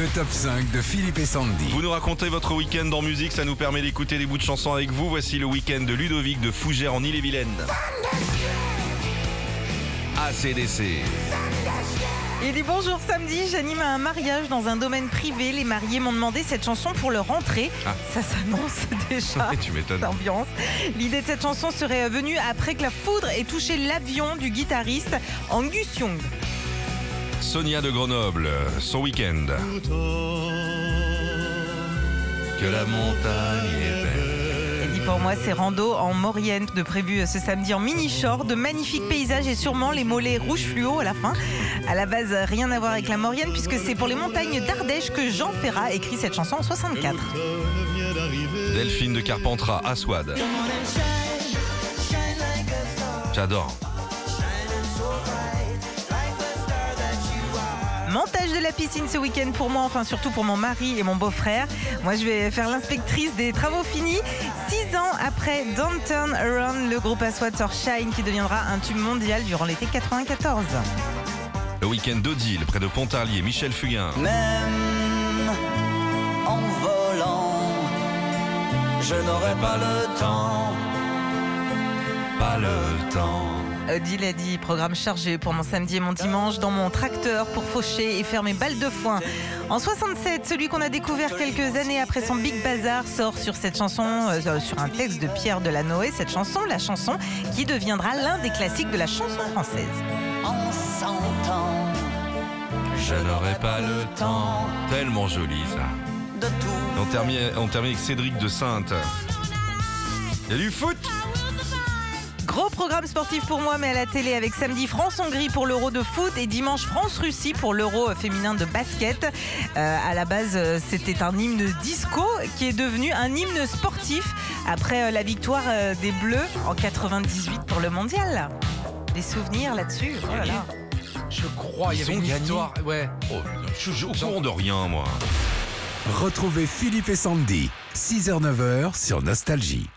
Le top 5 de Philippe et Sandy. Vous nous racontez votre week-end en musique, ça nous permet d'écouter des bouts de chansons avec vous. Voici le week-end de Ludovic de Fougères en Ille-et-Vilaine. ACDC. Il dit bonjour samedi, j'anime un mariage dans un domaine privé. Les mariés m'ont demandé cette chanson pour leur entrée. Ah. Ça s'annonce déjà. tu m'étonnes. L'ambiance. L'idée de cette chanson serait venue après que la foudre ait touché l'avion du guitariste Angus Young. Sonia de Grenoble, son week-end. Que la montagne est belle. Dit pour moi c'est rando en Maurienne de prévu ce samedi en mini short, de magnifiques paysages et sûrement les mollets rouges fluo à la fin. À la base rien à voir avec la Maurienne puisque c'est pour les montagnes d'Ardèche que Jean Ferrat écrit cette chanson en 64. Delphine de Carpentras, Aswad. J'adore. Montage de la piscine ce week-end pour moi, enfin surtout pour mon mari et mon beau-frère. Moi je vais faire l'inspectrice des travaux finis. Six ans après Don't Turn Around, le groupe Aswad sort Shine qui deviendra un tube mondial durant l'été 94. Le week-end d'Odile, près de Pontarlier, Michel Fugain. Même en volant, je n'aurai pas le temps. Pas le temps. Odile a dit programme chargé pour mon samedi et mon dimanche dans mon tracteur pour faucher et faire mes balles de foin. En 67, celui qu'on a découvert quelques années après son Big Bazar sort sur cette chanson, euh, sur un texte de Pierre Delanoë, cette chanson, la chanson qui deviendra l'un des classiques de la chanson française. En sentant Je n'aurai pas le temps. Tellement joli ça. de tout. Et on termine, on termine avec Cédric de Sainte. Il y a du foot Gros programme sportif pour moi, mais à la télé avec samedi France-Hongrie pour l'Euro de foot et dimanche France-Russie pour l'Euro féminin de basket. Euh, à la base, euh, c'était un hymne disco qui est devenu un hymne sportif après euh, la victoire des Bleus en 98 pour le mondial. Des souvenirs là-dessus. Oh là là. Je crois, il y Ils avait ont une gagné histoire. Ouais. Oh, Je suis au courant de rien moi. Retrouvez Philippe et Sandy. 6h-9h sur Nostalgie.